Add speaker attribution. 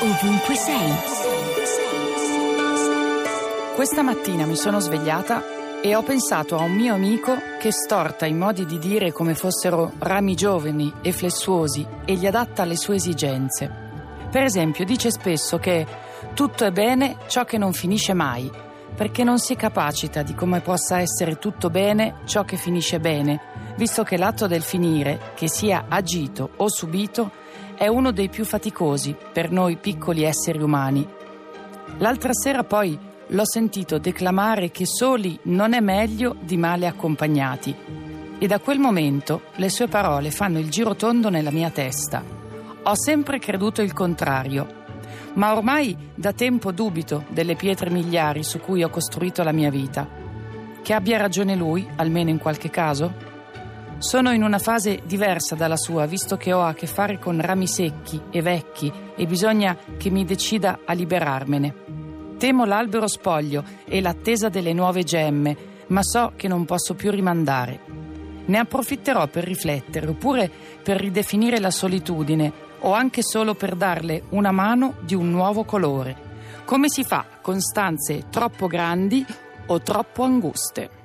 Speaker 1: ovunque sei.
Speaker 2: Questa mattina mi sono svegliata e ho pensato a un mio amico che storta i modi di dire come fossero rami giovani e flessuosi e li adatta alle sue esigenze. Per esempio, dice spesso che tutto è bene ciò che non finisce mai, perché non si capacita di come possa essere tutto bene ciò che finisce bene, visto che l'atto del finire, che sia agito o subito, è uno dei più faticosi per noi piccoli esseri umani. L'altra sera poi l'ho sentito declamare che soli non è meglio di male accompagnati. E da quel momento le sue parole fanno il giro tondo nella mia testa. Ho sempre creduto il contrario, ma ormai da tempo dubito delle pietre miliari su cui ho costruito la mia vita. Che abbia ragione lui, almeno in qualche caso? Sono in una fase diversa dalla sua, visto che ho a che fare con rami secchi e vecchi e bisogna che mi decida a liberarmene. Temo l'albero spoglio e l'attesa delle nuove gemme, ma so che non posso più rimandare. Ne approfitterò per riflettere, oppure per ridefinire la solitudine, o anche solo per darle una mano di un nuovo colore. Come si fa con stanze troppo grandi o troppo anguste?